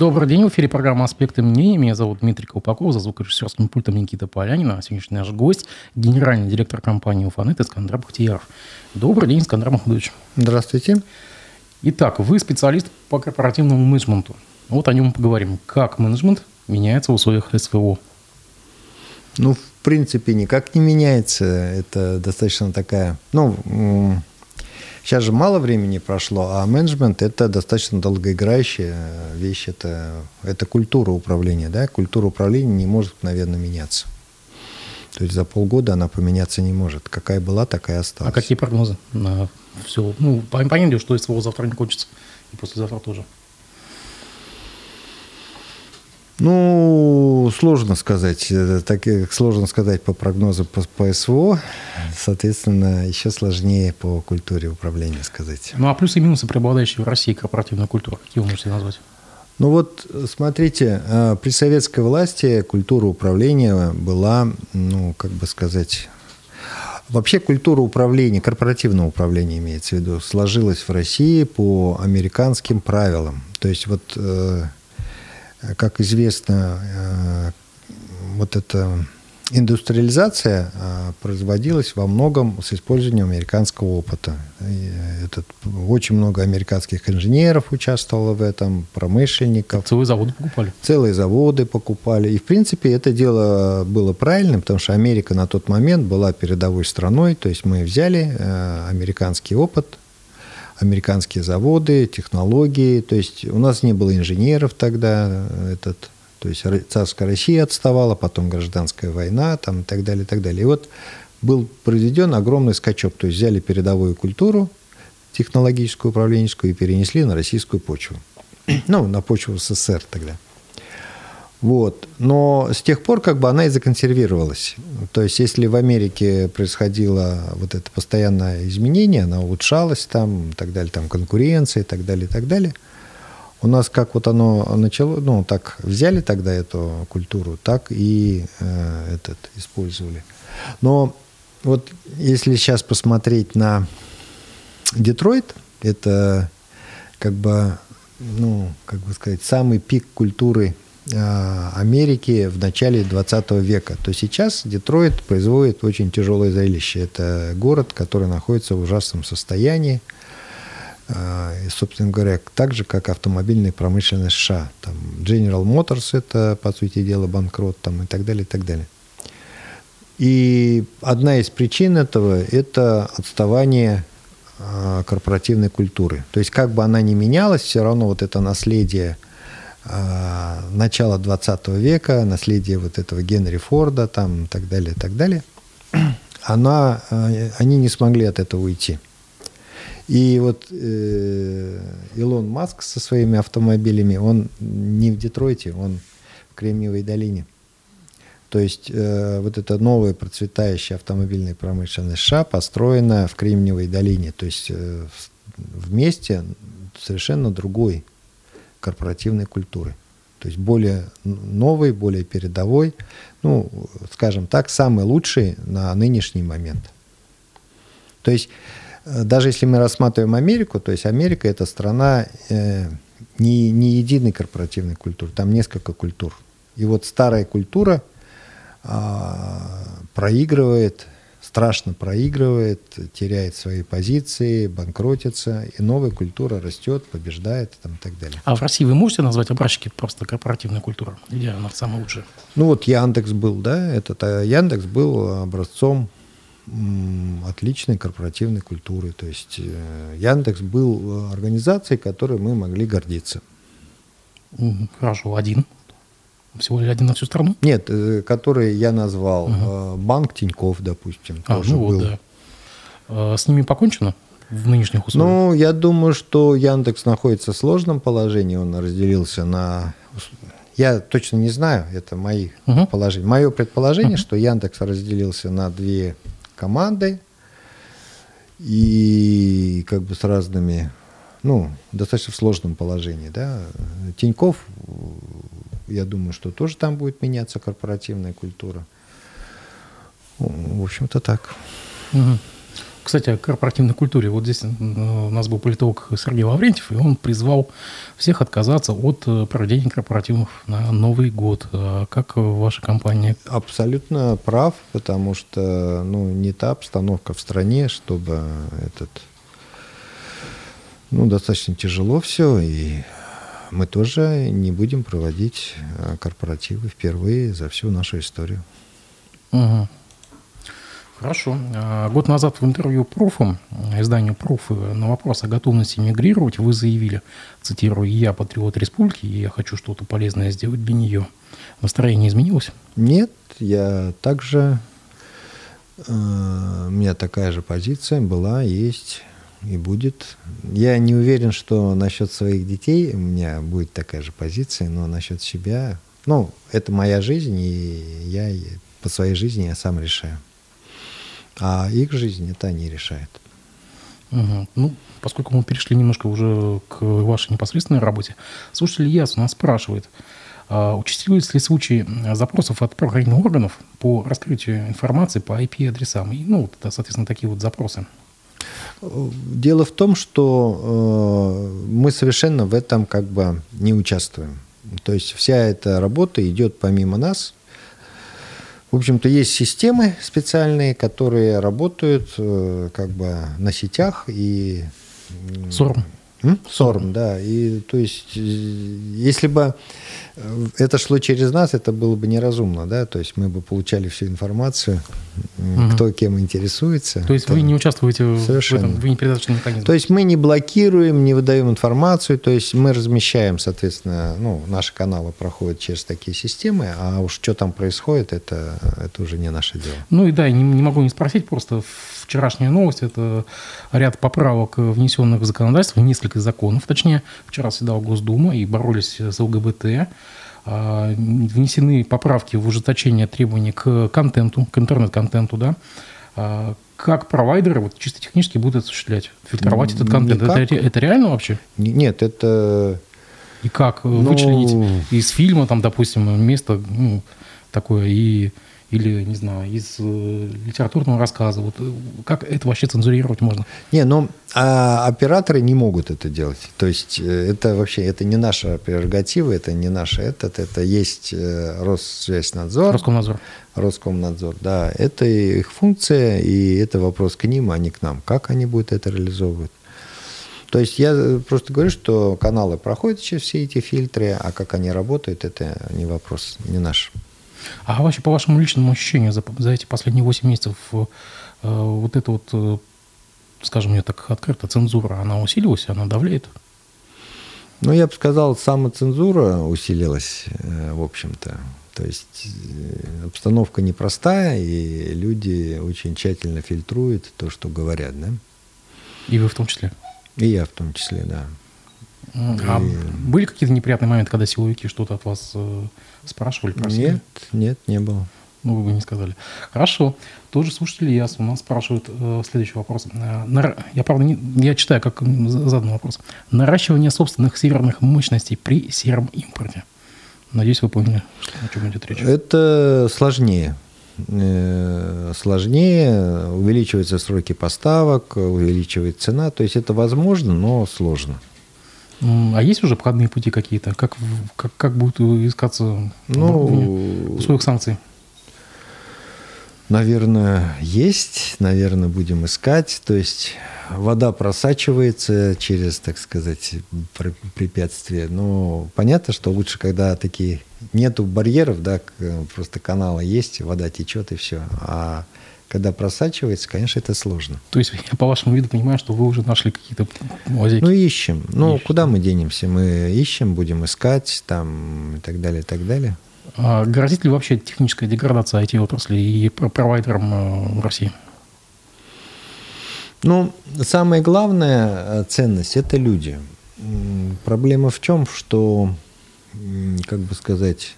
Добрый день, в эфире программа «Аспекты мнений». Меня зовут Дмитрий Колпаков, за звукорежиссерским пультом Никита Полянина. А сегодняшний наш гость – генеральный директор компании «Уфанет» Искандр Бахтияров. Добрый день, Искандр Махмудович. Здравствуйте. Итак, вы специалист по корпоративному менеджменту. Вот о нем поговорим. Как менеджмент меняется в условиях СВО? Ну, в принципе, никак не меняется. Это достаточно такая... Ну, сейчас же мало времени прошло, а менеджмент – это достаточно долгоиграющая вещь. Это, это культура управления. Да? Культура управления не может мгновенно меняться. То есть за полгода она поменяться не может. Какая была, такая осталась. А какие прогнозы на все? Ну, понятно, что СВО завтра не кончится, и послезавтра тоже. Ну, сложно сказать. Э, так сложно сказать по прогнозу по, по СВО. Соответственно, еще сложнее по культуре управления сказать. Ну, а плюсы и минусы преобладающей в России корпоративной культуры, какие вы можете назвать? Ну вот, смотрите, э, при советской власти культура управления была, ну, как бы сказать, Вообще культура управления, корпоративного управления имеется в виду, сложилась в России по американским правилам. То есть вот э, как известно, э, вот эта индустриализация э, производилась во многом с использованием американского опыта. Этот, очень много американских инженеров участвовало в этом, промышленников. Целые заводы покупали. Целые заводы покупали. И, в принципе, это дело было правильным, потому что Америка на тот момент была передовой страной. То есть мы взяли э, американский опыт, американские заводы, технологии. То есть у нас не было инженеров тогда. Этот, то есть царская Россия отставала, потом гражданская война там, и так далее, и так далее. И вот был произведен огромный скачок. То есть взяли передовую культуру, технологическую, управленческую, и перенесли на российскую почву. Ну, на почву СССР тогда. Вот. Но с тех пор как бы она и законсервировалась. То есть если в Америке происходило вот это постоянное изменение, она улучшалась там, и так далее, там конкуренция и так далее, и так далее. У нас как вот оно начало, ну, так взяли тогда эту культуру, так и э, этот использовали. Но вот если сейчас посмотреть на Детройт, это как бы, ну, как бы сказать, самый пик культуры Америки в начале 20 века, то сейчас Детройт производит очень тяжелое зрелище. Это город, который находится в ужасном состоянии. А, и, собственно говоря, так же, как автомобильная промышленность США. Там General Motors – это, по сути дела, банкрот там, и так далее, и так далее. И одна из причин этого – это отставание а, корпоративной культуры. То есть, как бы она ни менялась, все равно вот это наследие – начала 20 века, наследие вот этого Генри Форда там и так далее, и так далее, она, а, они не смогли от этого уйти. И вот э, Илон Маск со своими автомобилями, он не в Детройте, он в Кремниевой долине. То есть э, вот эта новая процветающая автомобильная промышленность США построена в Кремниевой долине. То есть э, вместе совершенно другой корпоративной культуры. То есть более новый, более передовой, ну, скажем так, самый лучший на нынешний момент. То есть э, даже если мы рассматриваем Америку, то есть Америка это страна э, не, не единой корпоративной культуры, там несколько культур. И вот старая культура э, проигрывает страшно проигрывает, теряет свои позиции, банкротится, и новая культура растет, побеждает там, и так далее. А в России вы можете назвать образчики просто корпоративной культуры? Или она самая лучшая? Ну вот Яндекс был, да, этот а Яндекс был образцом отличной корпоративной культуры. То есть э, Яндекс был организацией, которой мы могли гордиться. Хорошо, один. Всего лишь один на всю страну? Нет, э, который я назвал. Угу. Банк Тиньков, допустим, а, тоже ну был. Вот, да. А, с ними покончено в нынешних условиях? Ну, я думаю, что Яндекс находится в сложном положении. Он разделился на... Я точно не знаю, это мои угу. положения. Мое предположение, угу. что Яндекс разделился на две команды и как бы с разными, ну, достаточно в сложном положении, да. Тиньков я думаю, что тоже там будет меняться корпоративная культура. В общем-то так. Угу. Кстати, о корпоративной культуре. Вот здесь у нас был политолог Сергей Лаврентьев, и он призвал всех отказаться от э, проведения корпоративов на Новый год. А как ваша компания? Абсолютно прав, потому что ну, не та обстановка в стране, чтобы этот... Ну, достаточно тяжело все, и мы тоже не будем проводить э, корпоративы впервые за всю нашу историю. Угу. Хорошо. А, год назад в интервью Пруфом, изданию Пруф, на вопрос о готовности мигрировать вы заявили, цитирую, «Я патриот республики, и я хочу что-то полезное сделать для нее». Настроение изменилось? Нет, я также, э, у меня такая же позиция была, есть и будет. Я не уверен, что насчет своих детей у меня будет такая же позиция, но насчет себя, ну, это моя жизнь, и я по своей жизни я сам решаю. А их жизнь это они решают. Угу. Ну, поскольку мы перешли немножко уже к вашей непосредственной работе, слушатель Яс у нас спрашивает, а участились ли случаи запросов от правоохранительных органов по раскрытию информации по IP-адресам? И, ну, соответственно, такие вот запросы. Дело в том, что э, мы совершенно в этом как бы не участвуем. То есть вся эта работа идет помимо нас. В общем-то, есть системы специальные, которые работают э, как бы на сетях и... Сорм. Сорм, да. И то есть, э, если бы это шло через нас, это было бы неразумно, да, то есть мы бы получали всю информацию, угу. кто кем интересуется. То есть там. вы не участвуете Совершенно. в этом, вы не передаточный механизм? То есть мы не блокируем, не выдаем информацию, то есть мы размещаем, соответственно, ну, наши каналы проходят через такие системы, а уж что там происходит, это, это уже не наше дело. Ну и да, не, не могу не спросить, просто вчерашняя новость, это ряд поправок, внесенных в законодательство, несколько законов, точнее, вчера седала Госдума и боролись за ЛГБТ, внесены поправки в ужесточение требований к контенту, к интернет-контенту, да, а, как провайдеры вот чисто технически будут осуществлять, фильтровать этот контент. Это, это реально вообще? Нет, это... И как ну... вычленить из фильма, там, допустим, место ну, такое и или, не знаю, из э, литературного рассказа. Вот э, как это вообще цензурировать можно? Не, ну, а операторы не могут это делать. То есть э, это вообще, это не наша прерогатива, это не наша этот, это есть Россвязьнадзор. Роскомнадзор. Роскомнадзор, да. Это их функция, и это вопрос к ним, а не к нам. Как они будут это реализовывать? То есть я просто говорю, что каналы проходят через все эти фильтры, а как они работают, это не вопрос, не наш. А вообще, по вашему личному ощущению, за, за эти последние 8 месяцев э, вот эта вот, э, скажем мне так открыто, цензура, она усилилась, она давляет? Ну, я бы сказал, самоцензура усилилась, э, в общем-то. То есть э, обстановка непростая, и люди очень тщательно фильтруют то, что говорят, да? И вы в том числе? И я в том числе, да. А и... были какие-то неприятные моменты, когда силовики что-то от вас э, спрашивали, просили? Нет, нет, не было. Ну, вы бы не сказали. Хорошо. Тоже слушатели ЯС у нас спрашивают э, следующий вопрос. Э, на, я, правда, не, я читаю, как задан вопрос. Наращивание собственных серверных мощностей при сером импорте. Надеюсь, вы поняли, что, о чем идет речь. Это сложнее. Э, сложнее, увеличиваются сроки поставок, увеличивается цена. То есть это возможно, но сложно. А есть уже обходные пути какие-то? Как, как, как будут искаться ну, условиях санкций? Наверное, есть. Наверное, будем искать. То есть вода просачивается через, так сказать, препятствия. Но понятно, что лучше, когда такие нету барьеров, да, просто каналы есть, вода течет и все. А когда просачивается, конечно, это сложно. То есть я по вашему виду понимаю, что вы уже нашли какие-то лазейки? Ну, ищем. Ну, ищем. куда мы денемся? Мы ищем, будем искать там и так далее, и так далее. А грозит ли вообще техническая деградация IT-отрасли и провайдерам э, в России? Ну, самая главная э, ценность – это люди. Проблема в чем, что, как бы сказать,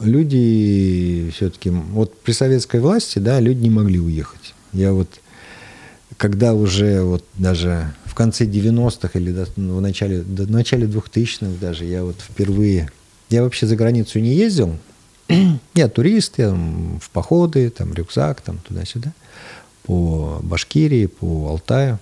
люди все-таки, вот при советской власти, да, люди не могли уехать. Я вот, когда уже вот даже в конце 90-х или ну, в начале, в начале 2000-х даже, я вот впервые, я вообще за границу не ездил, я турист, я там, в походы, там рюкзак, там туда-сюда. по Башкирии, по Алтаю.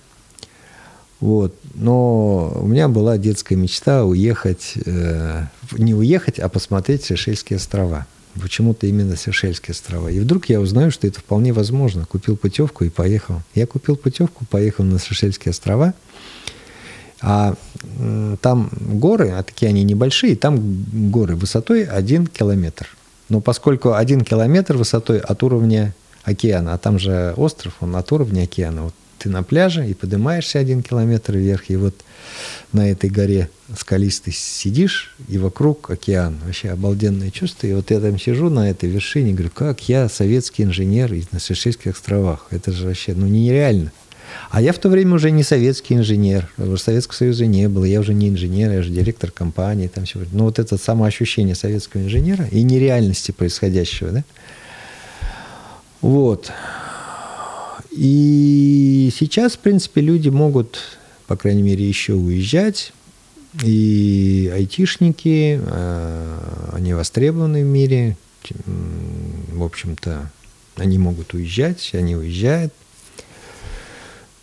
Вот. Но у меня была детская мечта уехать, э, не уехать, а посмотреть Сейшельские острова. Почему-то именно Сейшельские острова. И вдруг я узнаю, что это вполне возможно. Купил путевку и поехал. Я купил путевку, поехал на Сейшельские острова. А там горы, а такие они небольшие, там горы высотой один километр. Но поскольку один километр высотой от уровня океана, а там же остров, он от уровня океана, вот ты на пляже и поднимаешься один километр вверх, и вот на этой горе скалистой сидишь, и вокруг океан. Вообще обалденное чувство. И вот я там сижу на этой вершине, говорю, как я советский инженер на Сейшельских островах. Это же вообще, ну, нереально. А я в то время уже не советский инженер, Советского Союза не было, я уже не инженер, я же директор компании. Там все. Но вот это самоощущение советского инженера и нереальности происходящего, да? Вот. И сейчас, в принципе, люди могут, по крайней мере, еще уезжать. И айтишники, э, они востребованы в мире. В общем-то, они могут уезжать, они уезжают.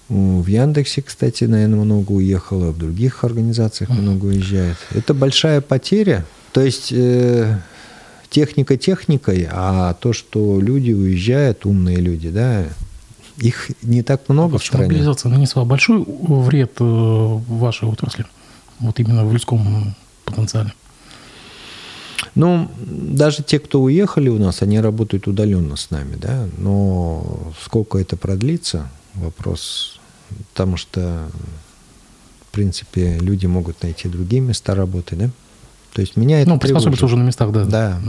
В Яндексе, кстати, наверное, много уехало, в других организациях много уезжает. Это большая потеря. То есть э, техника техникой, а то, что люди уезжают, умные люди, да, их не так много а в стране. Мобилизация нанесла большой вред э, вашей отрасли, вот именно в людском потенциале. Ну, даже те, кто уехали у нас, они работают удаленно с нами, да, но сколько это продлится, вопрос, потому что, в принципе, люди могут найти другие места работы, да. То есть меня это Ну, приспособиться уже на местах, да. Да.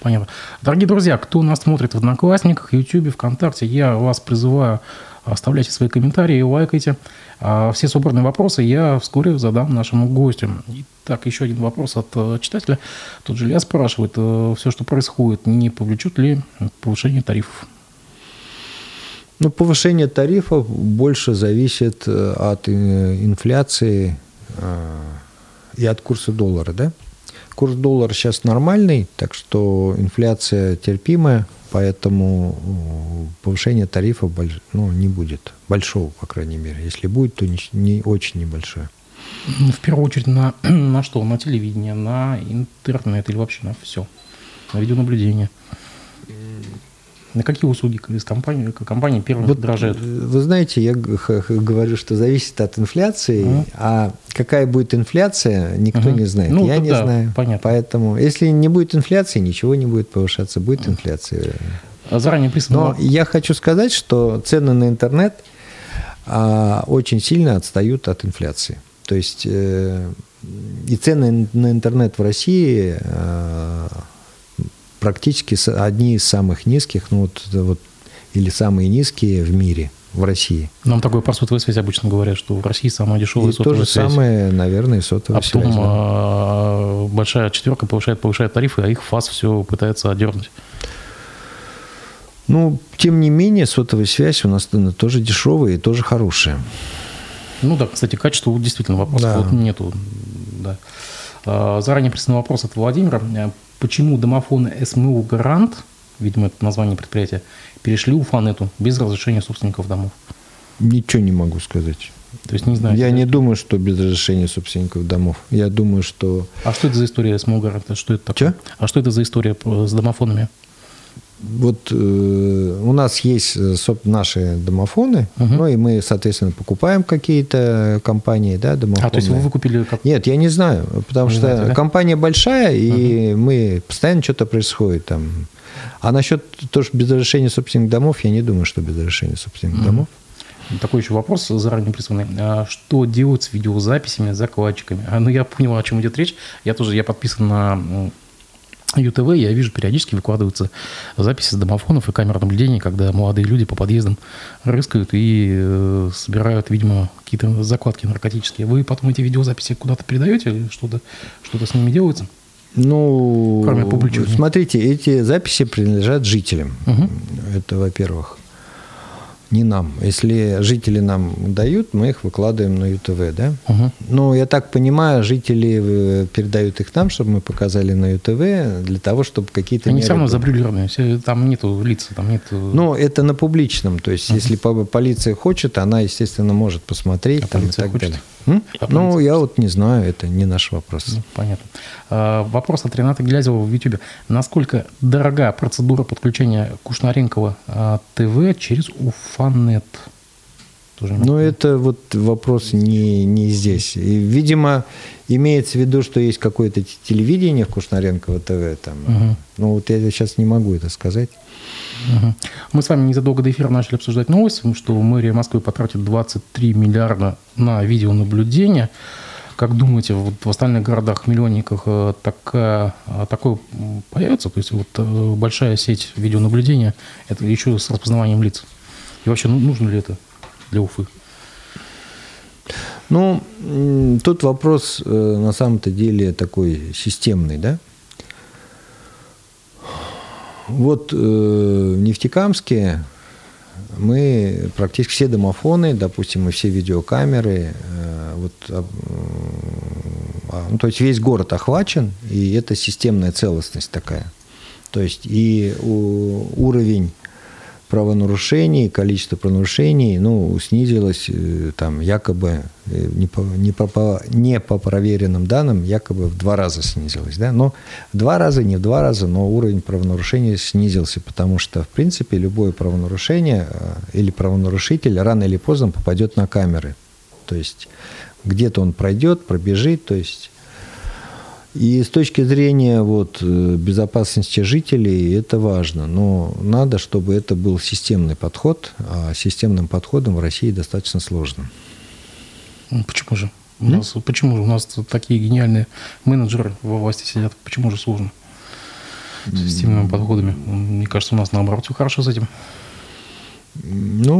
Понятно. Дорогие друзья, кто нас смотрит в Одноклассниках, Ютубе, ВКонтакте, я вас призываю оставляйте свои комментарии, лайкайте. А все собранные вопросы я вскоре задам нашему гостю. Итак, еще один вопрос от э, читателя. Тот же Илья спрашивает, э, все, что происходит, не повлечет ли повышение тарифов? Ну, повышение тарифов больше зависит э, от инфляции и от курса доллара, да? Курс доллара сейчас нормальный, так что инфляция терпимая, поэтому э, повышение тарифов ну, не будет. Большого, по крайней мере. Если будет, то не, не очень небольшое. Ну, в первую очередь на, на что? На телевидение, на интернет или вообще на все? На видеонаблюдение? На какие услуги из компании, компании первым вот, дорожают? Вы знаете, я говорю, что зависит от инфляции, mm. а какая будет инфляция, никто uh-huh. не знает. Ну, я не да, знаю. Понятно. Поэтому, если не будет инфляции, ничего не будет повышаться. Будет инфляция. А заранее прислано. Но я хочу сказать, что цены на интернет а, очень сильно отстают от инфляции. То есть э, и цены на интернет в России э, практически одни из самых низких, ну вот, вот или самые низкие в мире, в России. Нам такое про сотовую связь обычно говорят, что в России самая дешевая и сотовая то же связь. самое, наверное, сотовая а потом, связь. А, большая четверка повышает, повышает тарифы, а их ФАС все пытается одернуть. Ну, тем не менее, сотовая связь у нас тоже дешевая и тоже хорошая. Ну да, кстати, качество действительно вопрос да. вот нету. Да. А, заранее прислан вопрос от Владимира почему домофоны СМУ «Гарант», видимо, это название предприятия, перешли у Фанету без разрешения собственников домов? Ничего не могу сказать. То есть не знаю. Я не думаю, что без разрешения собственников домов. Я думаю, что... А что это за история СМУ «Гарант»? Что это такое? Че? А что это за история с домофонами? Вот э, у нас есть э, наши домофоны, угу. ну и мы, соответственно, покупаем какие-то компании, да, домофоны. А, то есть вы выкупили как? Нет, я не знаю, потому не что знаете, да? компания большая, и угу. мы постоянно что-то происходит там. А насчет тоже без разрешения собственных домов, я не думаю, что без разрешения собственных угу. домов. Такой еще вопрос заранее присланный. А что делать с видеозаписями закладчиками? А, ну, я понял, о чем идет речь. Я тоже я подписан на ЮТВ я вижу, периодически выкладываются записи с домофонов и камер наблюдения, когда молодые люди по подъездам рыскают и э, собирают, видимо, какие-то закладки наркотические. Вы потом эти видеозаписи куда-то передаете или что-то что с ними делается? Ну, смотрите, эти записи принадлежат жителям. Угу. Это, во-первых. Не нам. Если жители нам дают, мы их выкладываем на ЮТВ, да? Угу. Но я так понимаю, жители э, передают их нам, чтобы мы показали на ЮТВ, для того, чтобы какие-то... Они все равно там нету лица, там нету... Ну, это на публичном. То есть, если по- полиция хочет, она, естественно, может посмотреть А там, и так хочет? далее. М? А ну, я вот не знаю, это не наш вопрос. Ну, понятно. А, Вопрос от Рената Глязева в YouTube. Насколько дорога процедура подключения Кушнаренкова а, ТВ через Уфанет? Тоже могу. это вот вопрос не, не здесь. И, видимо, имеется в виду, что есть какое-то телевидение в Кушнаренково ТВ. Там. Мгм. Ну, вот я сейчас не могу это сказать. Мы с вами незадолго до эфира начали обсуждать новость, что мэрия Москвы потратит 23 миллиарда на видеонаблюдение. Как думаете, вот в остальных городах-миллионниках э, такая, э, такое появится? То есть вот э, большая сеть видеонаблюдения, это еще с распознаванием лиц. И вообще, ну, нужно ли это для Уфы? Ну, тут вопрос на самом-то деле такой системный, да? Вот э, в Нефтекамске мы практически все домофоны, допустим, и все видеокамеры, э, вот, а, а, ну, то есть весь город охвачен, и это системная целостность такая. То есть и уровень правонарушений, количество правонарушений, ну, снизилось э, там якобы э, не по, не, по, не по проверенным данным, якобы в два раза снизилось, да, но два раза, не в два раза, но уровень правонарушений снизился, потому что, в принципе, любое правонарушение э, или правонарушитель рано или поздно попадет на камеры, то есть где-то он пройдет, пробежит, то есть и с точки зрения вот, э, безопасности жителей это важно, но надо, чтобы это был системный подход, а системным подходом в России достаточно сложно. Ну, Почему же? У нас, почему же у нас такие гениальные менеджеры во власти сидят? Почему же сложно? С системными подходами. Мне кажется, у нас наоборот все хорошо с этим. Ну,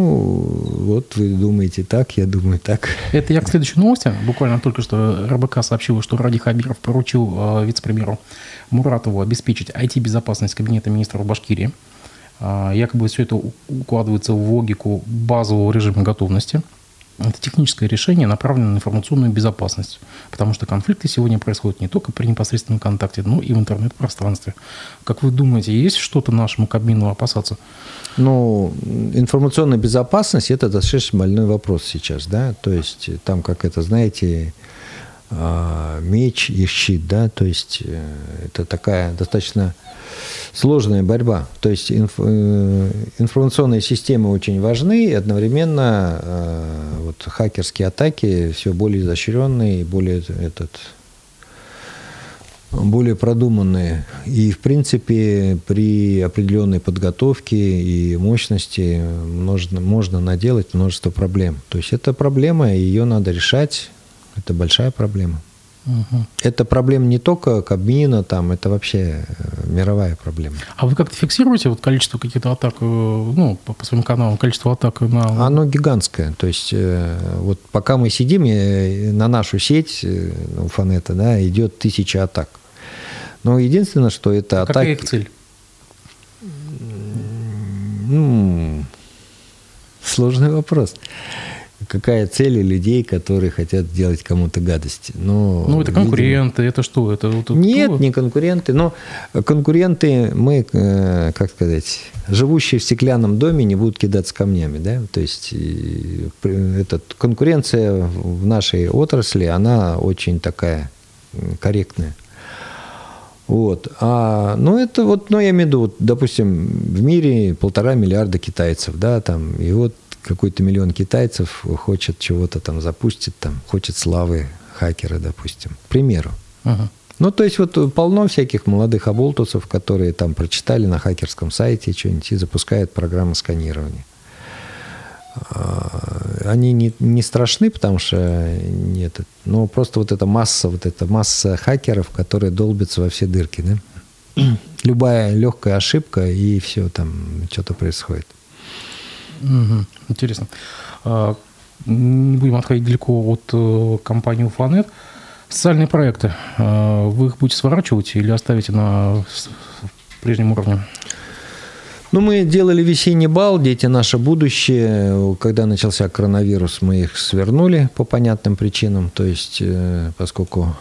вот вы думаете так, я думаю так. Это я к следующей новости. Буквально только что РБК сообщила, что Ради Хабиров поручил э, вице-премьеру Муратову обеспечить IT-безопасность Кабинета министров Башкирии. А, якобы все это укладывается в логику базового режима готовности. Это техническое решение, направленное на информационную безопасность. Потому что конфликты сегодня происходят не только при непосредственном контакте, но и в интернет-пространстве. Как вы думаете, есть что-то нашему Кабмину опасаться? Ну, информационная безопасность – это достаточно больной вопрос сейчас, да, то есть там, как это, знаете, меч и щит, да, то есть э, это такая достаточно сложная борьба. То есть инф- э, информационные системы очень важны, и одновременно э, вот хакерские атаки все более изощренные, более этот более продуманные. И, в принципе, при определенной подготовке и мощности можно, можно наделать множество проблем. То есть это проблема, ее надо решать. Это большая проблема. Мгм. Это проблема не только Кабмина, там, это вообще э, мировая проблема. А вы как-то фиксируете вот количество каких-то атак, э, ну, по, по своим каналам, количество атак на... Оно гигантское. То есть э, вот пока мы сидим, на нашу сеть у Фанета да, идет тысяча атак. Но единственное, что это А Какая атаки... их цель? Ну, сложный вопрос. Какая цель у людей, которые хотят делать кому-то гадости? Но, Ну, это видимо, конкуренты, это что? Это, вот Нет, кто? не конкуренты. Но конкуренты, мы, э, как сказать, живущие в стеклянном доме не будут кидаться камнями. Да? То есть этот, конкуренция в нашей отрасли, она очень такая корректная. Вот. А, ну, это вот, ну, я имею в виду, вот, допустим, в мире полтора миллиарда китайцев, да, там, и вот какой-то миллион китайцев хочет чего-то там запустить, там, хочет славы хакера, допустим, к примеру. Ага. Ну, то есть вот полно всяких молодых оболтусов, которые там прочитали на хакерском сайте что-нибудь и запускают программы сканирования. А, Они не, не страшны, потому что нет, но просто вот эта масса, вот эта масса хакеров, которые долбятся во все дырки, да? Любая легкая ошибка, и все, там что-то происходит. Мгм. Интересно. А, Не будем отходить далеко от э, компании Уфанет. Социальные проекты. а, Вы их будете сворачивать или оставите на прежнем уровне? Ну, мы делали весенний бал «Дети – наше будущее». Когда начался коронавирус, мы их свернули по понятным причинам. То есть, э, поскольку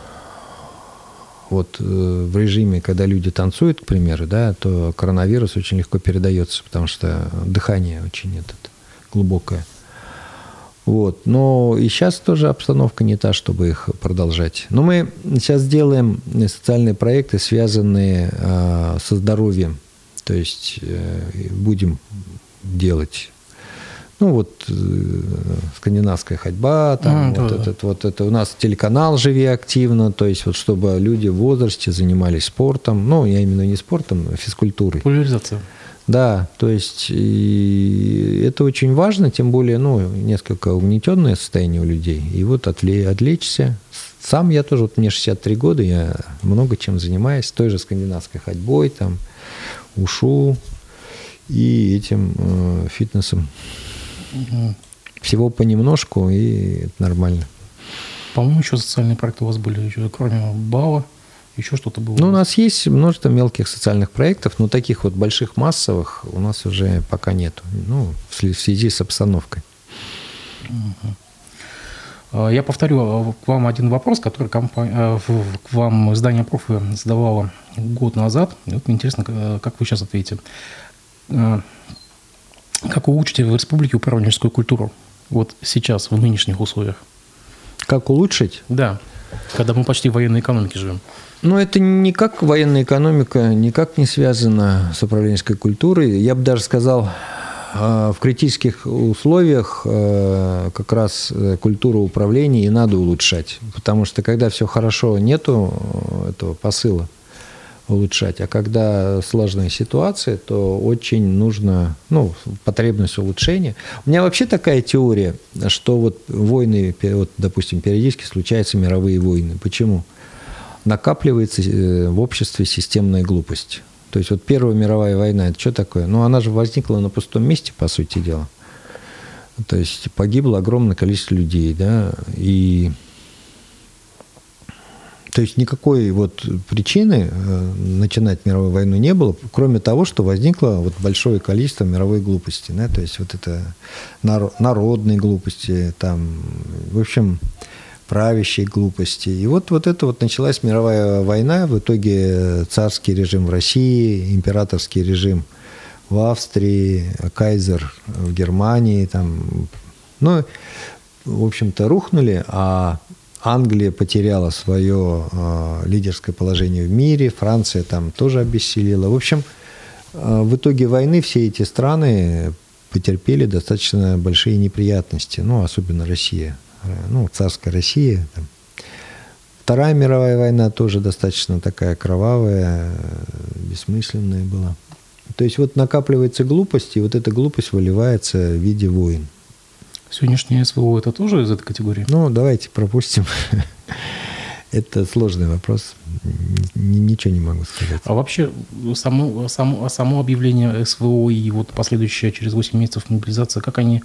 вот э, в режиме, когда люди танцуют, к примеру, да, то коронавирус очень легко передается, потому что дыхание очень этот, глубокое. Вот. Но и сейчас тоже обстановка не та, чтобы их продолжать. Но мы сейчас делаем социальные проекты, связанные э, со здоровьем. То есть э, будем делать ну вот э, скандинавская ходьба, там mm, вот да, этот вот это у нас телеканал живи активно, то есть вот чтобы люди в возрасте занимались спортом, ну я именно не спортом, а физкультурой. Популяризация. Да, то есть и это очень важно, тем более, ну, несколько угнетенное состояние у людей. И вот отвле, отвлечься. Сам я тоже, вот мне 63 года, я много чем занимаюсь, той же скандинавской ходьбой, там, ушу и этим э, фитнесом. Угу. Всего понемножку, и это нормально. По-моему, еще социальные проекты у вас были, еще, кроме БАО, еще что-то было? Ну, у нас есть множество мелких социальных проектов, но таких вот больших массовых у нас уже пока нет. Ну, в связи с обстановкой. Угу. Я повторю а, к вам один вопрос, который компания, а, к вам издание «Профи» задавало год назад. И вот мне интересно, как вы сейчас ответите. А, как вы учите в республике управленческую культуру? Вот сейчас, в нынешних условиях. Как улучшить? Да, когда мы почти в военной экономике живем. Ну, это никак военная экономика никак не связана с управленческой культурой. Я бы даже сказал, а, в критических условиях как раз э, культуру управления и надо улучшать. Потому что когда все хорошо, нету э, этого посыла улучшать. А когда сложная ситуация, то очень нужно, ну, потребность улучшения. У меня вообще такая теория, что вот войны, вот, допустим, периодически случаются мировые войны. Почему? Накапливается э, в обществе системная глупость. То есть вот Первая мировая война, это что такое? Ну, она же возникла на пустом месте, по сути дела. То есть погибло огромное количество людей, да, и то есть никакой вот причины э, начинать мировую войну не было, кроме того, что возникло вот большое количество мировой глупости. Да? То есть вот это народные глупости, там, в общем, правящей глупости. И вот, вот это вот началась мировая война, в итоге царский режим в России, императорский режим в Австрии, кайзер в Германии, там, ну, в общем-то, рухнули, а Англия потеряла свое э, лидерское положение в мире, Франция там тоже обессилила. В общем, э, в итоге войны все эти страны потерпели достаточно большие неприятности, ну, особенно Россия, ну, царская Россия. Там. Вторая мировая война тоже достаточно такая кровавая, бессмысленная была. То есть вот накапливается глупость, и вот эта глупость выливается в виде войн. Сегодняшнее СВО это тоже из этой категории? Ну, давайте пропустим. Это сложный вопрос. Ничего не могу сказать. А вообще само, само, само объявление СВО и вот последующая через 8 месяцев мобилизация, как они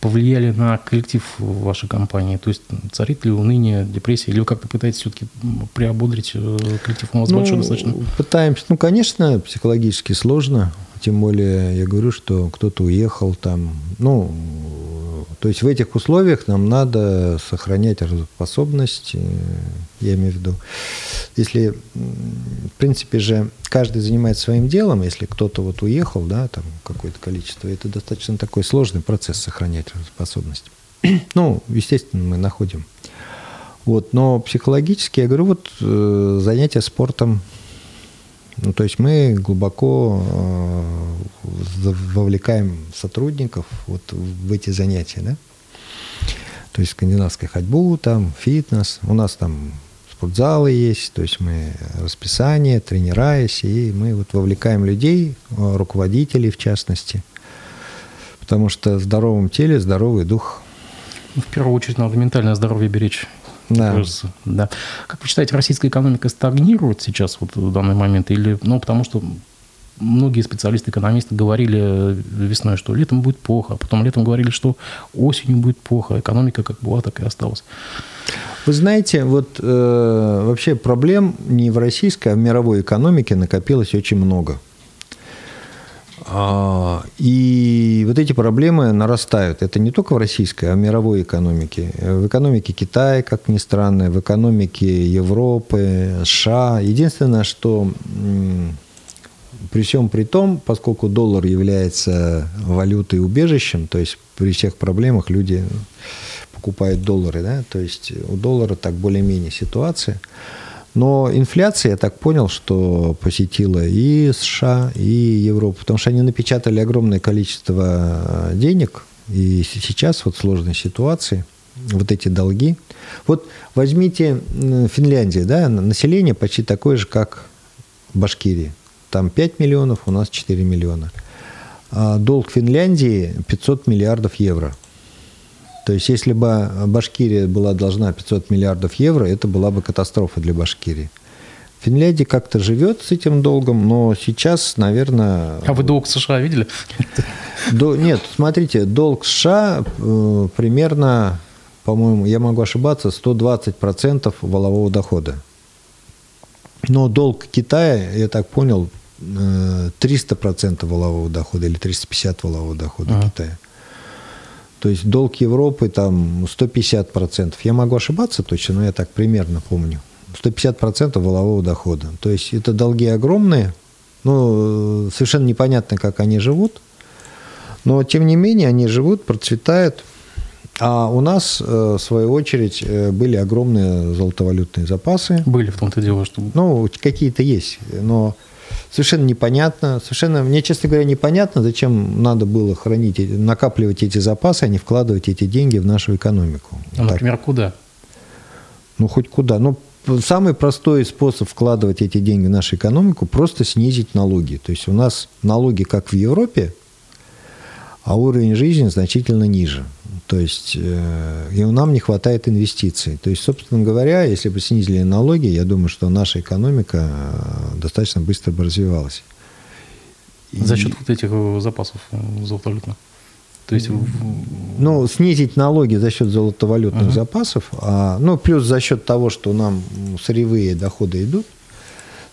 повлияли на коллектив вашей компании? То есть царит ли уныние, депрессия, или вы как-то пытаетесь все-таки приободрить э, коллектив? У вас ну, большой достаточно. Пытаемся. Ну, конечно, психологически сложно. Тем более, я говорю, что кто-то уехал там. Ну, то есть в этих условиях нам надо сохранять работоспособность, э, я имею в виду. Если, в принципе же, каждый занимается своим делом, если кто-то вот уехал, да, там какое-то количество, это достаточно такой сложный процесс сохранять работоспособность. ну, естественно, мы находим. Вот, но психологически, я говорю, вот э, занятия спортом, ну, то есть мы глубоко э, вовлекаем сотрудников вот в эти занятия, да. То есть скандинавская ходьбу, там, фитнес. У нас там спортзалы есть, то есть мы расписание, тренера есть, и мы вот вовлекаем людей, э, руководителей в частности. Потому что в здоровом теле здоровый дух. В первую очередь надо ментальное здоровье беречь. Да. Кажется, да. Как вы считаете, российская экономика стагнирует сейчас вот в данный момент? Или, ну, потому что многие специалисты, экономисты говорили весной, что летом будет плохо, а потом летом говорили, что осенью будет плохо. Экономика как была, так и осталась. Вы знаете, вот э, вообще проблем не в российской, а в мировой экономике накопилось очень много. А, и вот эти проблемы нарастают. Это не только в российской, а в мировой экономике. В экономике Китая, как ни странно, в экономике Европы, США. Единственное, что при всем при том, поскольку доллар является валютой убежищем, то есть при всех проблемах люди покупают доллары, да, то есть у доллара так более-менее ситуация. Но инфляция, я так понял, что посетила и США, и Европу, потому что они напечатали огромное количество денег, и сейчас вот в сложной ситуации вот эти долги. Вот возьмите Финляндию, да, население почти такое же, как Башкирия. Там 5 миллионов, у нас 4 миллиона. А долг Финляндии 500 миллиардов евро. То есть, если бы Башкирия была должна 500 миллиардов евро, это была бы катастрофа для Башкирии. Финляндия как-то живет с этим долгом, но сейчас, наверное... А вы долг США видели? До, нет, смотрите, долг США э, примерно, по-моему, я могу ошибаться, 120% валового дохода. Но долг Китая, я так понял, 300% валового дохода или 350 валового дохода ага. Китая. То есть долг Европы там 150%. Я могу ошибаться точно, но я так примерно помню. 150% валового дохода. То есть это долги огромные, ну, совершенно непонятно, как они живут, но тем не менее они живут, процветают. А у нас, э, в свою очередь, э, были огромные золотовалютные запасы. Были в том-то дело, что... Ну, какие-то есть, но совершенно непонятно, совершенно, мне, честно говоря, непонятно, зачем надо было хранить, накапливать эти запасы, а не вкладывать эти деньги в нашу экономику. А, например, куда? Ну, хоть куда. Ну, самый простой способ вкладывать эти деньги в нашу экономику – просто снизить налоги. То есть у нас налоги, как в Европе, а уровень жизни значительно ниже. То есть э, и нам не хватает инвестиций. То есть, собственно говоря, если бы снизили налоги, я думаю, что наша экономика э, достаточно быстро бы развивалась. За счет вот этих э, запасов золотовалютных? То есть... Ну, снизить налоги за счет золотовалютных uh-huh. запасов, а, ну, плюс за счет того, что нам сырьевые доходы идут,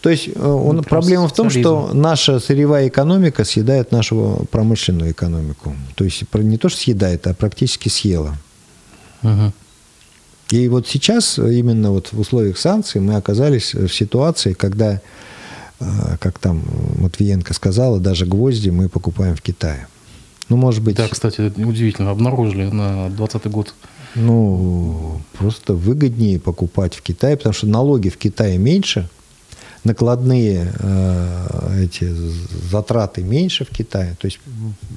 то есть э, он, проблема в том, что наша сырьевая экономика съедает нашу промышленную экономику. То есть не то, что съедает, а практически съела. Угу. И вот сейчас, именно вот в условиях санкций, мы оказались в ситуации, когда, э, как там Матвиенко сказала, даже гвозди мы покупаем в Китае. Ну, может быть... Да, кстати, удивительно, обнаружили на 2020 год. Ну, просто выгоднее покупать в Китае, потому что налоги в Китае меньше, накладные э, эти затраты меньше в Китае. То есть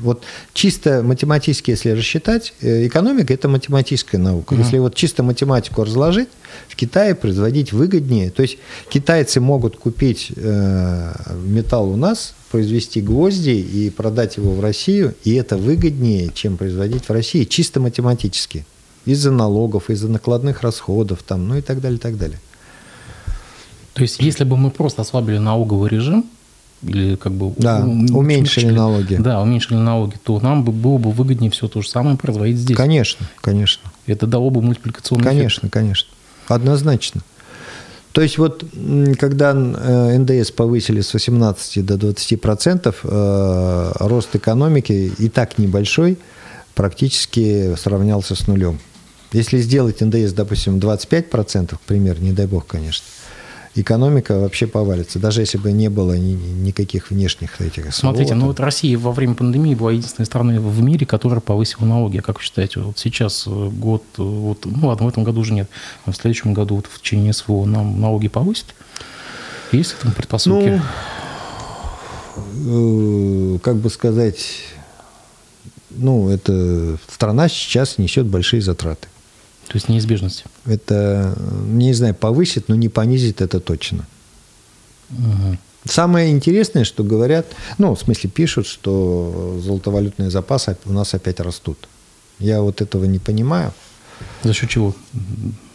вот чисто математически, если рассчитать, э, экономика – это математическая наука. Угу. Если вот чисто математику разложить, в Китае производить выгоднее. То есть китайцы могут купить э, металл у нас, произвести гвозди и продать его в Россию, и это выгоднее, чем производить в России, чисто математически. Из-за налогов, из-за накладных расходов, там, ну и так далее, и так далее. То есть, если бы мы просто ослабили налоговый режим, или как бы да, уменьшили налоги. Да, уменьшили налоги, то нам бы было бы выгоднее все то же самое производить здесь. Конечно, конечно. Это дало бы мультипликационный Конечно, эффект. конечно. Однозначно. То есть вот когда э, НДС повысили с 18 до 20 процентов, э, рост экономики и так небольшой практически сравнялся с нулем. Если сделать НДС, допустим, 25 процентов, пример, не дай бог, конечно, экономика вообще повалится, даже если бы не было ни, никаких внешних этих Смотрите, ну вот Россия во время пандемии была единственной страной в мире, которая повысила налоги. А как вы считаете, вот сейчас э, год, э, вот, ну ладно, в этом году уже нет, а в следующем году вот в течение СВО нам налоги повысят? Есть в этом предпосылки? Ну, э, как бы сказать, ну, это страна сейчас несет большие затраты. То есть неизбежность. Это, не знаю, повысит, но не понизит это точно. Угу. Самое интересное, что говорят, ну, в смысле пишут, что золотовалютные запасы у нас опять растут. Я вот этого не понимаю. За счет чего?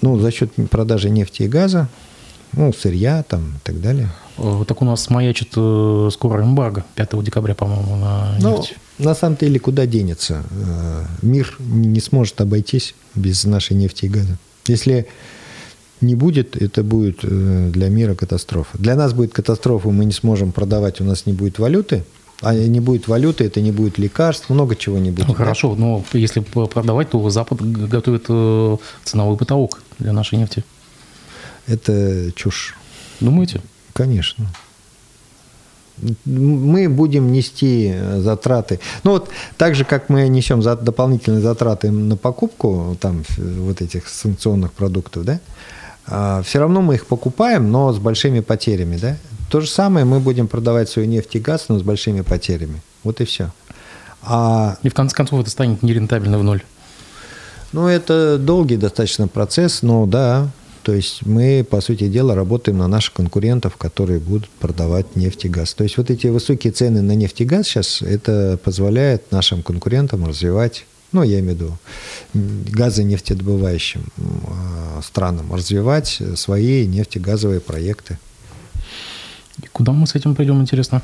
Ну, за счет продажи нефти и газа, ну, сырья там и так далее. Э, так у нас маячит э, скоро эмбарго, 5 декабря, по-моему, на ну, нефть. На самом деле, куда денется? Э, мир не сможет обойтись без нашей нефти и газа. Если не будет, это будет для мира катастрофа. Для нас будет катастрофа, мы не сможем продавать, у нас не будет валюты, А не будет валюты, это не будет лекарств, много чего не будет. Ну, хорошо, но если продавать, то Запад готовит э, ценовой потолок для нашей нефти. Это чушь. Думаете? Конечно. Мы будем нести затраты. Ну вот так же, как мы несем за дополнительные затраты на покупку там вот этих санкционных продуктов, да, а, все равно мы их покупаем, но с большими потерями, да. То же самое мы будем продавать свою нефть и газ, но с большими потерями. Вот и все. А... И в конце концов это станет нерентабельно в ноль. Ну, это долгий достаточно процесс, но да, то есть мы, по сути дела, работаем на наших конкурентов, которые будут продавать нефть и газ. То есть вот эти высокие цены на нефть и газ сейчас, это позволяет нашим конкурентам развивать ну, я имею в виду газонефтедобывающим а, странам, развивать свои нефтегазовые проекты. И куда мы с этим пойдем, интересно?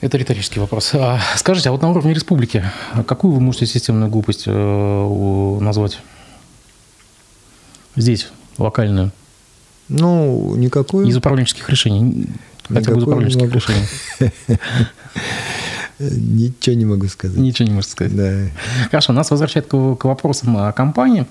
Это риторический вопрос. А, скажите, а вот на уровне республики, какую вы можете системную глупость э, назвать? Здесь, локальную. Ну, никакую. Из управленческих решений. Хотя бы из управленческих решений. Ничего не могу сказать. Ничего не можете сказать. Да. Хорошо, нас возвращает к, к вопросам о компании.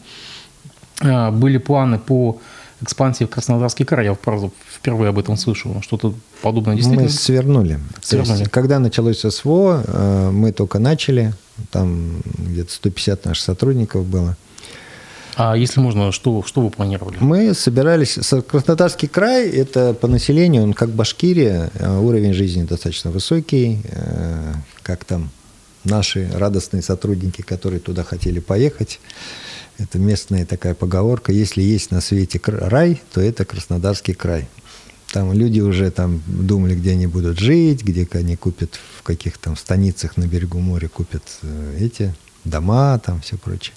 А, были планы по экспансии в Краснодарский край. Я правда, впервые об этом слышу. Что-то подобное действительно. Мы свернули. свернули. есть, когда началось СВО, э, мы только начали. Там где-то 150 наших сотрудников было. А если можно, что, что вы планировали? Мы собирались... Краснодарский край, это по населению, он как Башкирия, э, уровень жизни достаточно высокий, э, как там наши радостные сотрудники, которые туда хотели поехать. Это местная такая поговорка. Если есть на свете рай, то это Краснодарский край. Там люди уже там думали, где они будут жить, где они купят, в каких там станицах на берегу моря купят э, эти дома, там все прочее.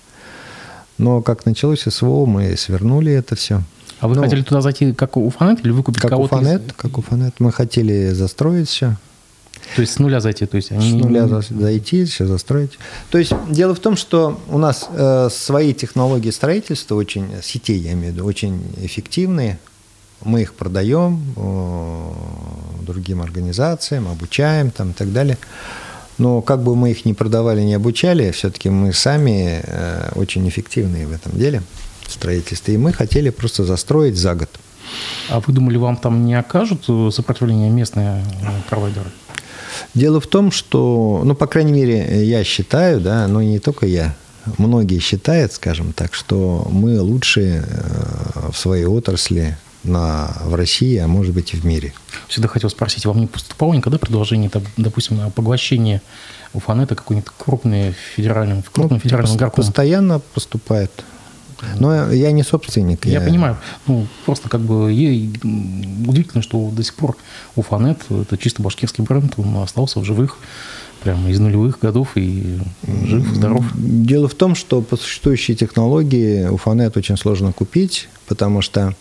Но как началось СВО, мы свернули это все. А вы ну, хотели туда зайти как Уфанет или выкупить как кого-то? Уфанет, из... Как Уфанет. Мы хотели застроить все. То есть с нуля зайти? То есть они... С нуля зайти, все застроить. То есть дело в том, что у нас э, свои технологии строительства, очень, сетей я имею в виду, очень эффективные. Мы их продаем э, другим организациям, обучаем там, и так далее. Но как бы мы их ни продавали, ни обучали, все-таки мы сами э, очень эффективные в этом деле, в строительстве. И мы хотели просто застроить за год. А вы думали, вам там не окажут сопротивление местные э, провайдеры? Дело в том, что, ну, по крайней мере, я считаю, да, но не только я, многие считают, скажем так, что мы лучшие э, в своей отрасли на, в России, а может быть и в мире. Всегда хотел спросить, вам не поступало никогда предложение, допустим, о поглощении Уфанета какой-нибудь крупный федеральный, крупным ну, федеральным игроком? Постоянно поступает. Но я не собственник. Я, я понимаю. Ну, просто как бы удивительно, что до сих пор Уфанет, это чисто башкирский бренд, он остался в живых прямо из нулевых годов и жив, здоров. Дело в том, что по существующей технологии Уфанет очень сложно купить, потому что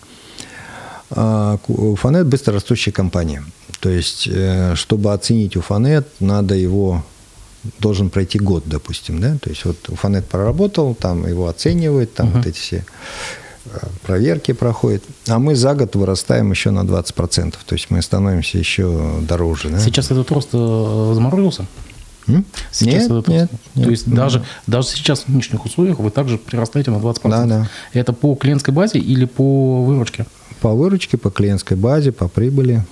а, Уфанет быстрорастущая компания. То есть, э, чтобы оценить Уфанет, надо его должен пройти год, допустим, да, то есть вот Уфанет проработал, там его оценивают, там uh-huh. вот эти все э, проверки проходят, а мы за год вырастаем еще на 20%, то есть мы становимся еще дороже. Да? Сейчас этот рост э, заморозился? Сейчас нет, этот нет, нет. То есть нет. даже, даже сейчас в нынешних условиях вы также прирастаете на 20%. Да, да. Это по клиентской базе или по выручке? По выручке, по клиентской базе, по прибыли.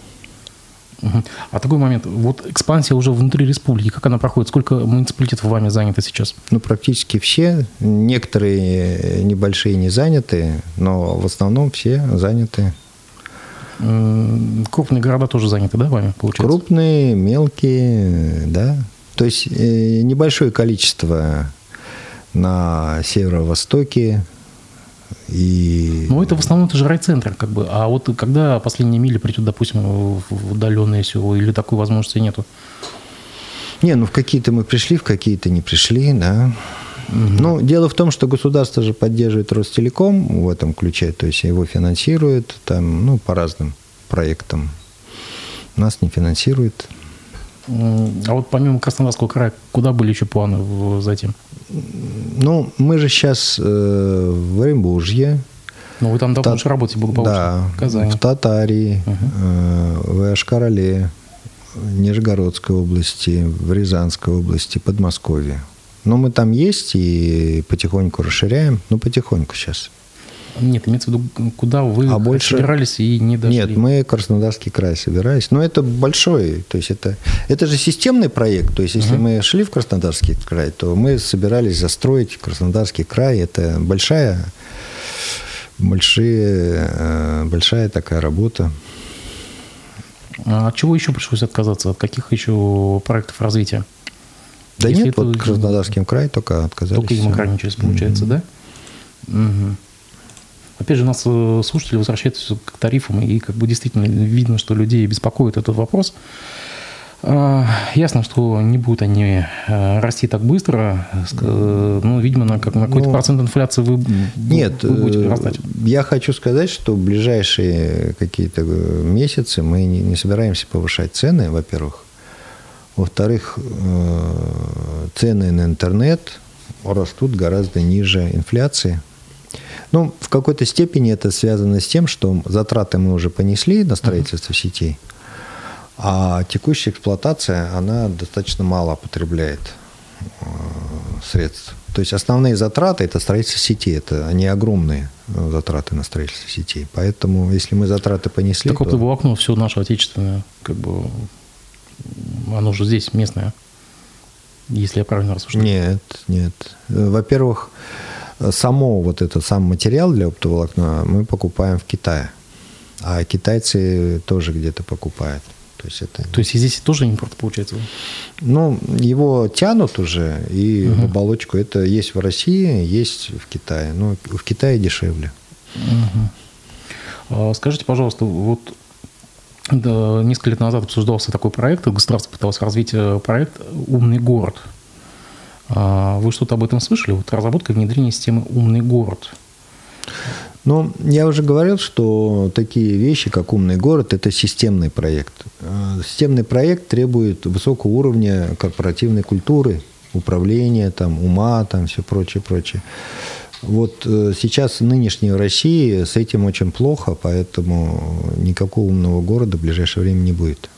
А такой момент, вот экспансия уже внутри республики, как она проходит? Сколько муниципалитетов вами занято сейчас? Ну, практически все. Некоторые небольшие не заняты, но в основном все заняты. Крупные города тоже заняты, да, вами, получается? Крупные, мелкие, да. То есть э, небольшое количество на северо-востоке, и... Ну, это в основном это же райцентр, как бы. А вот когда последняя миля придет, допустим, в удаленное село, или такой возможности нету? Не, ну в какие-то мы пришли, в какие-то не пришли, да. Угу. Ну, дело в том, что государство же поддерживает Ростелеком в этом ключе, то есть его финансирует там, ну, по разным проектам. Нас не финансирует. А вот помимо Краснодарского края, куда были еще планы затем? Ну, мы же сейчас э, в Оренбуржье. Ну, вы там давно уже работаете благополучно. Да, в Казани. в Татарии, угу. э, в Ашкарале, Нижегородской области, в Рязанской области, Подмосковье. Но мы там есть и потихоньку расширяем, ну потихоньку сейчас. Нет, имеется в виду, куда вы а больше... собирались и не дошли? Нет, мы Краснодарский край собирались. Но это большой, то есть это, это же системный проект. То есть если uh-huh. мы шли в Краснодарский край, то мы собирались застроить Краснодарский край. Это большая, большие, э, большая такая работа. А от чего еще пришлось отказаться? От каких еще проектов развития? Да Если нет, это... вот Краснодарским край только отказались. Только им ограничились, получается, mm-hmm. да? Угу. Опять же, у нас э, слушатели возвращаются к тарифам, и как бы действительно видно, что людей беспокоит этот вопрос. А, ясно, что не будут они э, расти так быстро. Ну, видимо, на, как, на какой-то ну, процент инфляции вы, нет, вы будете растать. Я хочу сказать, что в ближайшие какие-то месяцы мы не, не собираемся повышать цены, во-первых. Во-вторых, цены на интернет растут гораздо ниже инфляции. Ну, в какой-то степени это связано с тем, что затраты мы уже понесли на строительство uh-huh. сетей, а текущая эксплуатация, она достаточно мало потребляет э, средств. То есть основные затраты – это строительство сетей, это они огромные э, затраты на строительство сетей. Поэтому если мы затраты понесли, так то... волокно все наше отечественное, как бы оно уже здесь местное, если я правильно рассуждаю. Нет, нет. Во-первых, само вот этот сам материал для оптоволокна мы покупаем в Китае. А китайцы тоже где-то покупают. То есть, это... То есть здесь тоже импорт получается? Ну, его тянут уже, и угу. оболочку это есть в России, есть в Китае. Но в Китае дешевле. Угу. Скажите, пожалуйста, вот да, несколько лет назад обсуждался такой проект, государство пыталось развить э, проект «Умный город». А, вы что-то об этом слышали? Вот разработка и внедрение системы «Умный город». Ну, я уже говорил, что такие вещи, как умный город, это системный проект. А, системный проект требует высокого уровня корпоративной культуры, управления, там, ума, там, все прочее, прочее. Вот э, сейчас нынешней России с этим очень плохо, поэтому никакого умного города в ближайшее время не будет.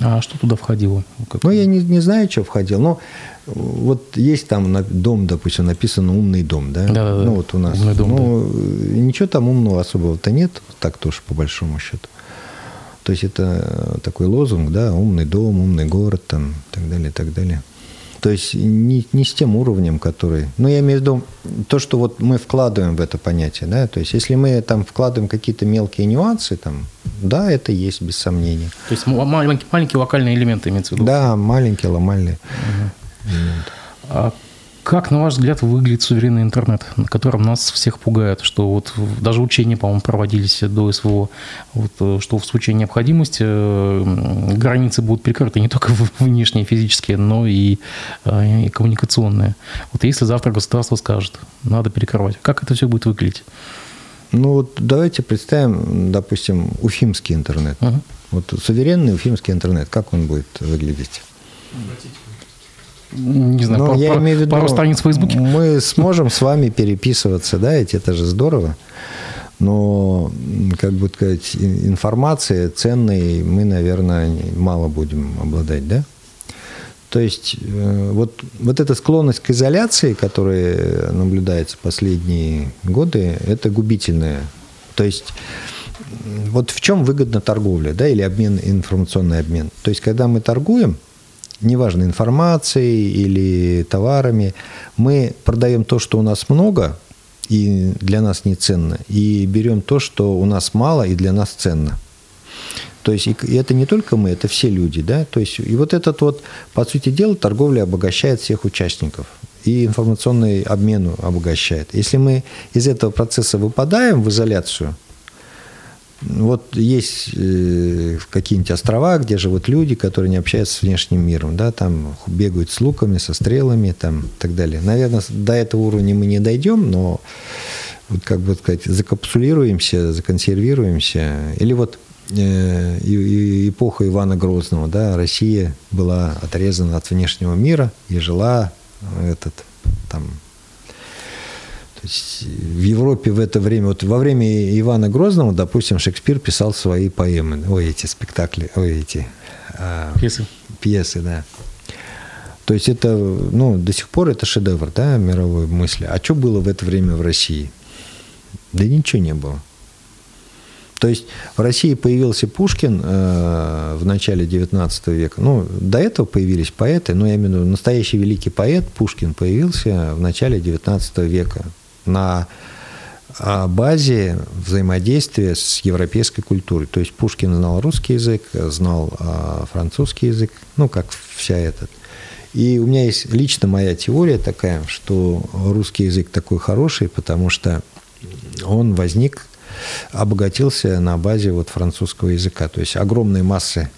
А что туда входило? Как... Ну, я не, не знаю, что входило. Но вот есть там дом, допустим, написано «умный дом», да? Да, да, Ну, вот у нас. Умный дом, ну, да. ничего там умного особого-то нет, так тоже по большому счету. То есть это такой лозунг, да, умный дом, умный город, там, и так далее, и так далее. То есть не, не с тем уровнем, который... Ну, я имею в виду то, что вот мы вкладываем в это понятие, да, то есть если мы там вкладываем какие-то мелкие нюансы, там, да, это есть, без сомнения. То есть маленькие, маленькие локальные элементы имеется в виду? Да, маленькие ломальные. Угу. А как, на ваш взгляд, выглядит суверенный интернет, на котором нас всех пугают, что вот даже учения, по-моему, проводились до СВО, вот, э, что в случае необходимости э, границы будут прикрыты не только внешние физические, но и, э, и коммуникационные. Вот если завтра государство скажет, надо перекрывать, как это все будет выглядеть? Ну вот давайте представим, допустим, уфимский интернет. Угу. Вот суверенный уфимский интернет, как он будет выглядеть? Не знаю, ну, я имею в виду, пару страниц в Фейсбуке. Мы сможем с вами переписываться, да, ведь это же здорово. Но, как бы сказать, информации ценной мы, наверное, мало будем обладать, да? То есть э, вот, вот эта склонность к изоляции, которая наблюдается последние годы, это губительная. То есть вот в чем выгодна торговля, да, или обмен, информационный обмен. То есть когда мы торгуем – неважно, информацией или товарами, мы продаем то, что у нас много, и для нас не ценно, и берем то, что у нас мало, и для нас ценно. То есть и это не только мы, это все люди, да. То есть и вот этот вот, по сути дела, торговля обогащает всех участников и информационный обмен обогащает. Если мы из этого процесса выпадаем в изоляцию, вот есть э, какие-нибудь острова, где живут люди, которые не общаются с внешним миром, да, там бегают с луками, со стрелами, там, и так далее. Наверное, до этого уровня мы не дойдем, но вот как бы сказать, закапсулируемся, законсервируемся. Или вот э, эпоха Ивана Грозного, да, Россия была отрезана от внешнего мира и жила этот там то есть в Европе в это время, вот во время Ивана Грозного, допустим, Шекспир писал свои поэмы, ой, эти спектакли, ой, эти А, пьесы. Пьесы, да. То есть это, ну, до сих пор это шедевр, да, мировой мысли. А что было в это время в России? Да ничего не было. То есть в России появился Пушкин э, в начале XIX века. Ну, до этого появились поэты, но я имею в виду настоящий великий поэт Пушкин появился в начале XIX века на а, базе взаимодействия с европейской культурой. То есть Пушкин знал русский язык, знал э, французский язык, ну, как вся этот. И у меня есть лично моя теория такая, что русский язык такой хороший, потому что он возник обогатился на базе вот французского языка. То есть огромные массы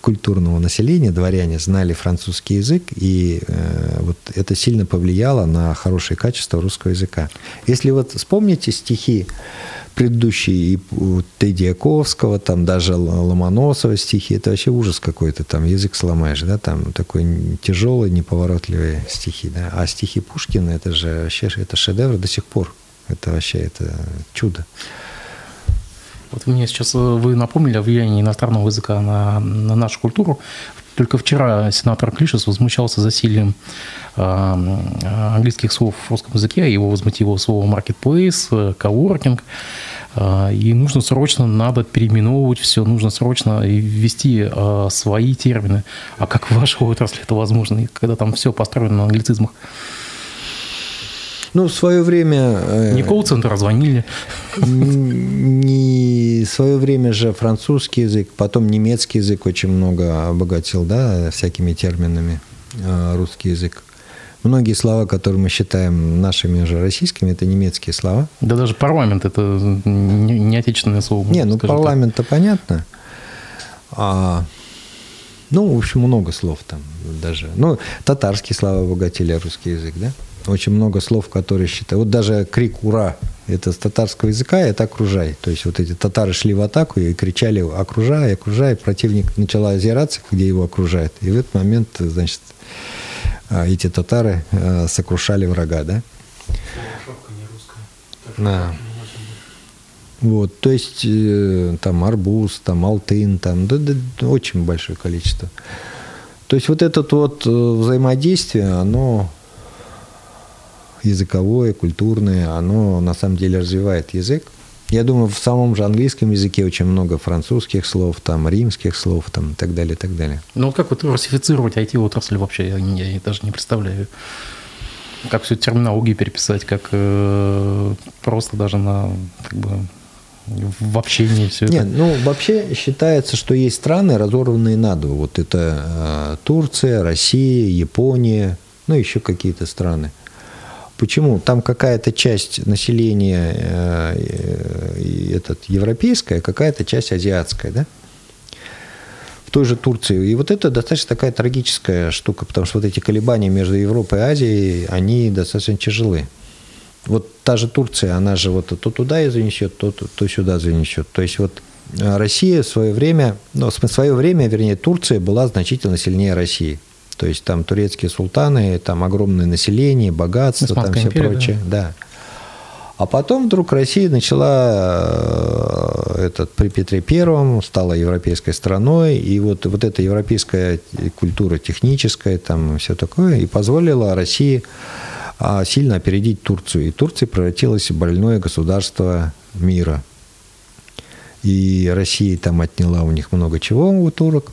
культурного населения, дворяне, знали французский язык, и э, вот это сильно повлияло на хорошее качество русского языка. Если вот вспомните стихи предыдущие и Тедиаковского, там даже Ломоносова стихи, это вообще ужас какой-то, там язык сломаешь, да, там такой тяжелый, неповоротливые стихи, да, а стихи Пушкина, это же вообще, это шедевр до сих пор, это вообще, это чудо. Вот мне сейчас э, вы напомнили о влиянии иностранного языка на, на нашу культуру. Только вчера сенатор Клишес возмущался засилием э, английских слов в русском языке, его возмутило слово marketplace, э, coworking. Э, и нужно срочно, надо переименовывать все, нужно срочно ввести э, свои термины. А как в вашей отрасли это возможно, когда там все построено на англицизмах? Ну, в свое время... Э, не колл-центр, а звонили. Не в свое время же французский язык, потом немецкий язык очень много обогатил, да, всякими терминами э, русский язык. Многие слова, которые мы считаем нашими уже российскими, это немецкие слова. Да даже парламент это не отечественное слово. Не, ну парламент-то понятно. А, ну, в общем, много слов там даже. Ну, татарские слова обогатили русский язык, да? Очень много слов, которые считают. Вот даже крик «Ура!» это с татарского языка, это «окружай». То есть вот эти татары шли в атаку и кричали «окружай, окружай». Противник начал озираться, где его окружают. И в этот момент, значит, а, эти татары а, сокрушали врага, да? Да. Вот, то есть э, там арбуз, там алтын, там да, да, очень большое количество. То есть вот это вот э, взаимодействие, оно языковое, культурное, оно на самом деле развивает язык. Я думаю, в самом же английском языке очень много французских слов, там, римских слов, там, и так далее, и так далее. Ну, как вот русифицировать IT-отрасль вообще, я, я даже не представляю. Как всю терминологию переписать, как э, просто даже на, как бы, в общении все Нет, это? ну, вообще считается, что есть страны, разорванные на два. Вот это э, Турция, Россия, Япония, ну, еще какие-то страны. Почему? Там какая-то часть населения э, этот, европейская, какая-то часть азиатская, да? В той же Турции. И вот это достаточно такая трагическая штука, потому что вот эти колебания между Европой и Азией, они достаточно тяжелы. Вот та же Турция, она же вот то туда и занесет, то, то, то сюда занесет. То есть вот э, Россия в свое время, ну, в свое время, вернее, Турция была значительно сильнее России. То есть там турецкие султаны, там огромное население, богатство, там все империя, прочее. Да. да. А потом вдруг Россия начала э, этот, при Петре Первом, стала европейской страной, и вот, вот эта европейская культура техническая, там все такое, и позволила России а, сильно опередить Турцию. И Турция превратилась в больное государство мира. И Россия там отняла у них много чего у турок.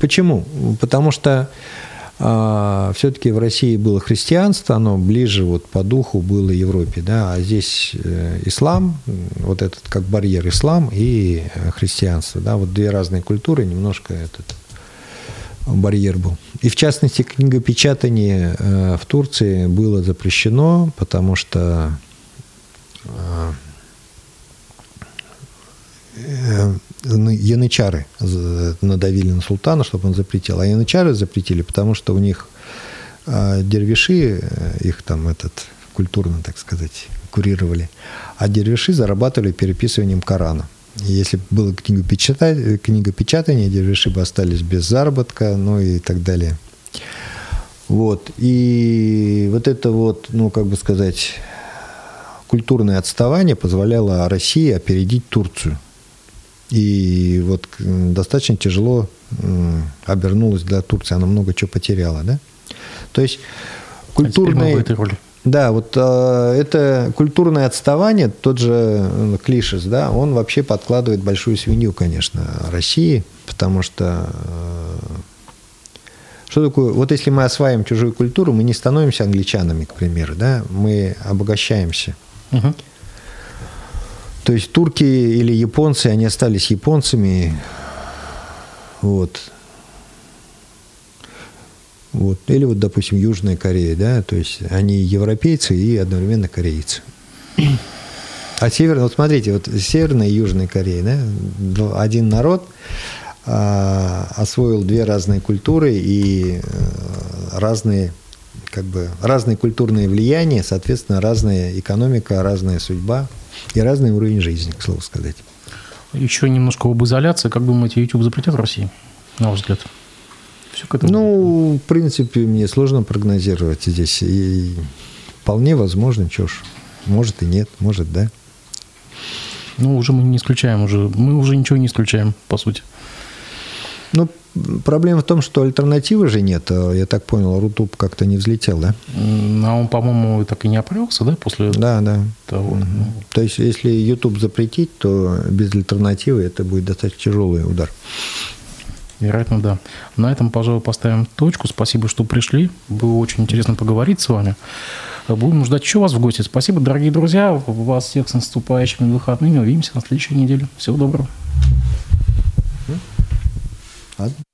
Почему? Потому что а, все-таки в России было христианство, оно ближе вот по духу было Европе, да, а здесь э, ислам, вот этот как барьер ислам и э, христианство, да, вот две разные культуры, немножко этот барьер был. И в частности книгопечатание э, в Турции было запрещено, потому что янычары надавили на султана, чтобы он запретил. А янычары запретили, потому что у них а, дервиши, э, их там этот, культурно, так сказать, курировали, а дервиши зарабатывали переписыванием Корана. И если было книгопечатание, книгопечатание, дервиши бы остались без заработка, ну и так далее. Вот. И вот это вот, ну, как бы сказать, культурное отставание позволяло России опередить Турцию И вот достаточно тяжело обернулась для Турции, она много чего потеряла, да? То есть культурные... А да, вот э, это культурное отставание, тот же Клишес, да, он вообще подкладывает большую свинью, конечно, России, потому что э, что такое? Вот если мы осваиваем чужую культуру, мы не становимся англичанами, к примеру, да, мы обогащаемся. Угу. То есть турки или японцы, они остались японцами, вот. Вот. Или вот, допустим, Южная Корея, да, то есть они европейцы и одновременно корейцы. А северная, вот смотрите, вот Северная и Южная Корея, да, один народ а, освоил две разные культуры и а, разные как бы разные культурные влияния, соответственно, разная экономика, разная судьба и разный уровень жизни, к слову сказать. Еще немножко об изоляции. Как думаете, YouTube запретят в России, на ваш взгляд? Все к этому. Ну, в принципе, мне сложно прогнозировать здесь. И вполне возможно, что ж, может и нет, может да. Ну, уже мы не исключаем, уже мы уже ничего не исключаем, по сути. Ну, проблема в том, что альтернативы же нет. А, я так понял, Рутуб как-то не взлетел, да? А он, по-моему, так и не оправился, да, после да, да. того? Mm-hmm. Ну. То есть, если YouTube запретить, то без альтернативы это будет достаточно тяжелый удар. Вероятно, да. На этом, пожалуй, поставим точку. Спасибо, что пришли. Было очень интересно поговорить с вами. Будем ждать еще вас в гости. Спасибо, дорогие друзья. Вас всех с наступающими выходными. Увидимся на следующей неделе. Всего доброго. Ладно.